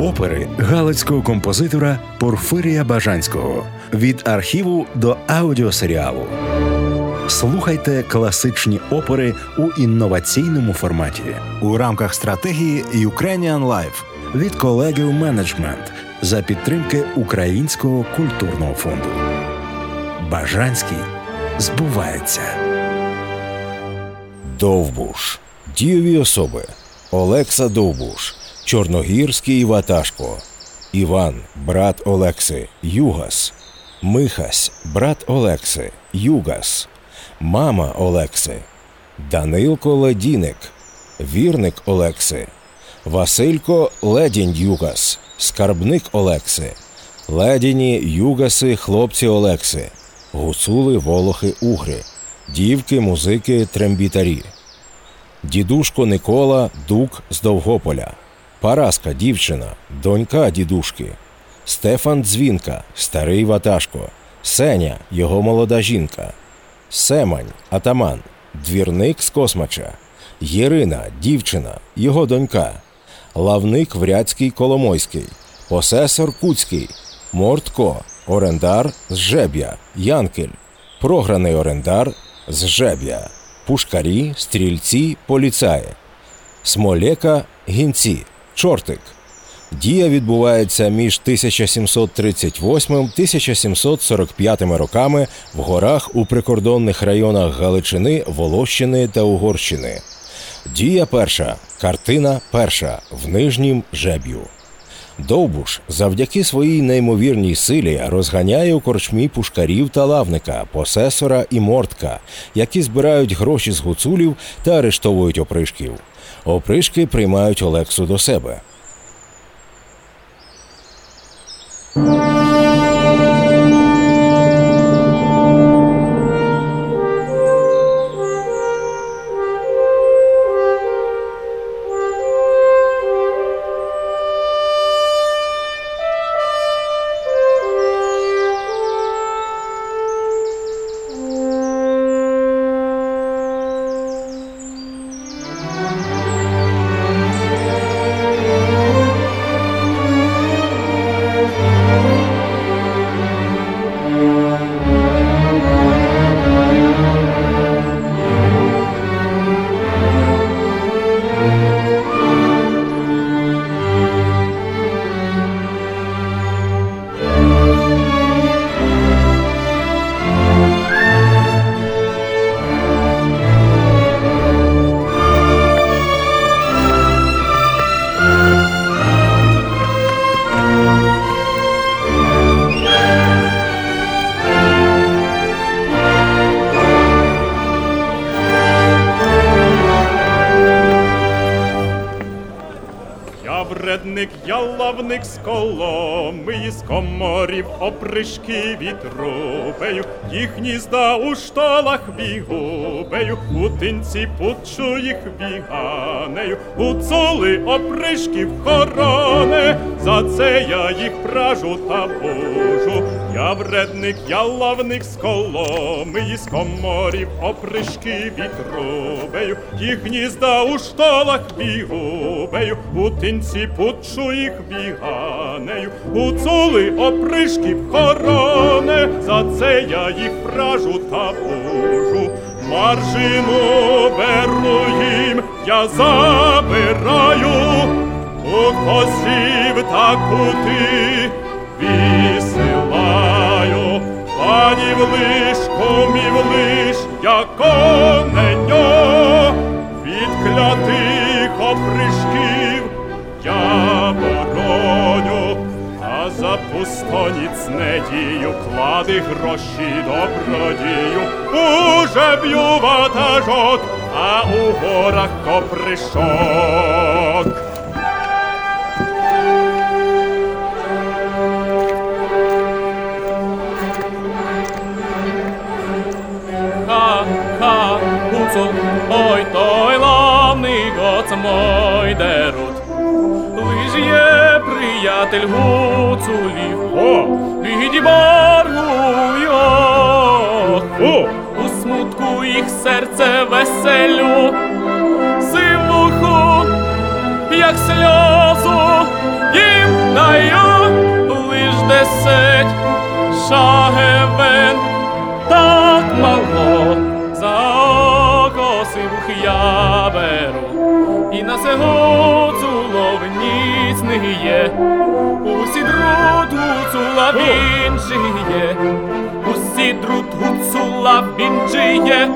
опери галицького композитора Порфирія Бажанського від архіву до аудіосеріалу. Слухайте класичні опери у інноваційному форматі у рамках стратегії Ukrainian Life від колегів менеджмент за підтримки Українського культурного фонду. Бажанський збувається. Довбуш. Дієві особи Олекса Довбуш, Чорногірський Ваташко, Іван, брат Олекси, Югас, Михась, брат Олекси, Югас, Мама Олекси, Данилко Ледіник, Вірник Олекси, Василько Ледінь Югас, Скарбник Олекси, Ледіні Югаси, хлопці Олекси, Гуцули Волохи Угри, Дівки, музики, трембітарі. Дідушко Никола Дук з Довгополя, Параска дівчина, донька дідушки, Стефан Дзвінка, старий Ваташко, Сеня, його молода жінка, Семань, атаман, двірник з Космача, Єрина, дівчина, його донька, Лавник Вряцький Коломойський, Посесор Куцький, Мортко, Орендар з Жеб'я, Янкель, програний орендар з Жеб'я пушкарі, стрільці, поліцаї, смолека, гінці, чортик. Дія відбувається між 1738-1745 роками в горах у прикордонних районах Галичини, Волощини та Угорщини. Дія перша, картина перша в нижнім жеб'ю. Довбуш завдяки своїй неймовірній силі розганяє у корчмі пушкарів та лавника, посесора і мортка, які збирають гроші з гуцулів та арештовують опришків. Опришки приймають Олексу до себе. Я лавник з коломи, з коморів опришки вітрубею, їх гнізда у штолах бігубею, у тинці пучу їх біганею, у цули опришків хороне, за це я їх пражу та божу. Я вредник, я лавник з коломи, з коморів опришки відрубею, їх гнізда у штолах бігубею, у тинці пучу їх біганею, у цули опришків хороне, за це я їх пражу та божу. Маржину беру їм, я забираю, у козів та кути висилаю, панів лиш, комів лиш, я коненьо, пустоніць клади гроші добродію, уже б'ю ватажок, а у горах копришок. Ха-ха, гуцул, ой той лавний гоц мой дерут. Приятель гуцулів, О, від о, у смутку їх серце веселю, сивуху, як сльозу, їм знаю, лиш десять шагевен. Так мало за око я беру, і на сего є, усі друт гуцула він жиє, усі друт гуцула він жиє.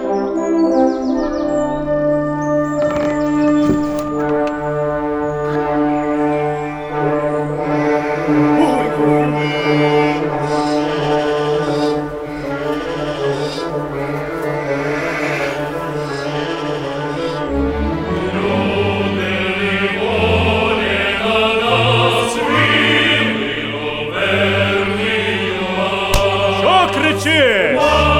one.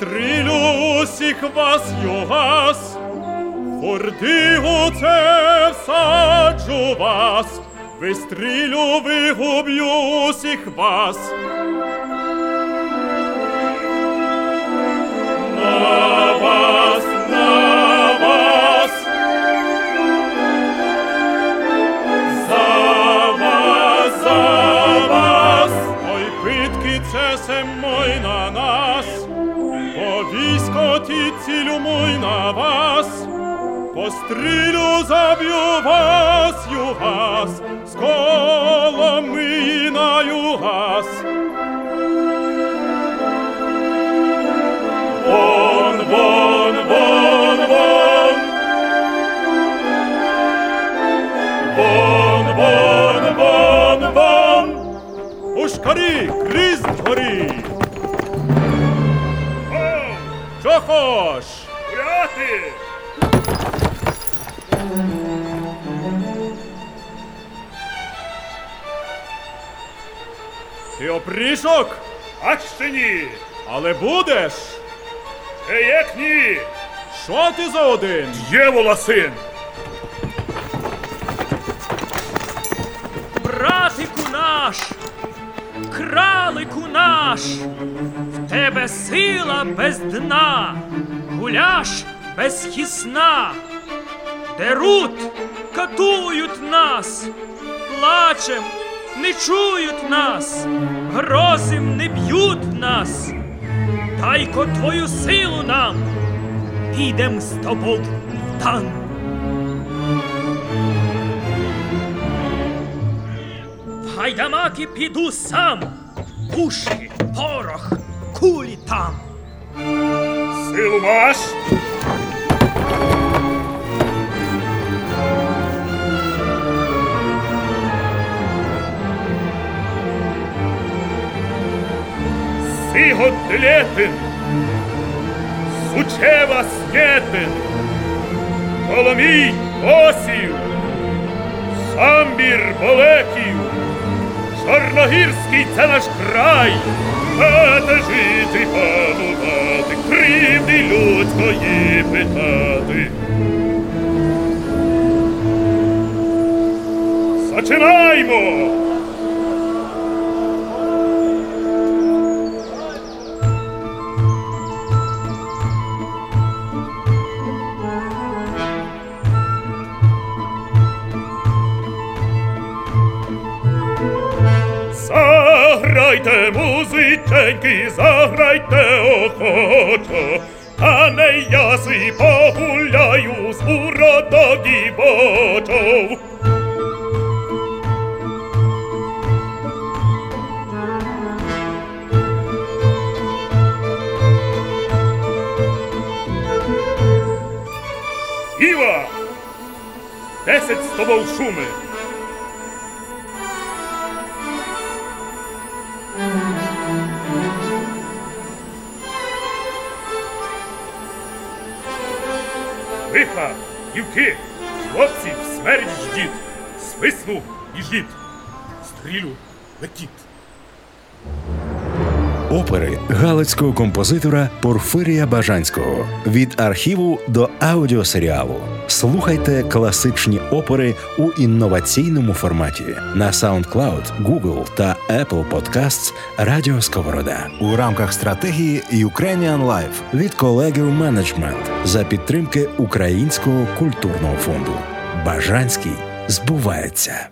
вистрілю усіх вас йогас, фортигу це всаджу вас, вистрілю вигуб'ю усіх вас. На ті мой на вас, пострілю заб'ю вас, ю югас, з коломина югас. Вон, вон, вон, вон. Вон, вон, вон, вон. Пушкарі, крізь горі. Що Гуляти! Ти опрішок? А ще ні. Але будеш? Е, як ні? Що ти за один? Євола син. Братику наш, кралику наш, в тебе сила без дна, гуляш безхисна, дерут, катують нас, плачем, не чують нас, грозим не б'ють нас. Дай-ко твою силу нам, підем з тобою в танк. В гайдамаки піду сам. Пушки, порох, кулі там. Силу маш? Летин, Сучева снетин, Коломій осів, Самбір Болеків, Чорногірський це наш край, Хати жити, панувати, кривди людської питати. Зачинаймо! Музиченьки, заграйте охочо, та не я си погуляю з уродок дівочов. Іва! Десять з тобою шуми! Лиха, дівки, хлопці, смерть ждіть, свисну і ждіть, стрілю летіть. Опери галицького композитора Порфирія Бажанського від архіву до аудіосеріалу. Слухайте класичні опери у інноваційному форматі на SoundCloud, Google та Apple Podcasts Радіо Сковорода у рамках стратегії Ukrainian Life від колегів Management за підтримки Українського культурного фонду. Бажанський збувається.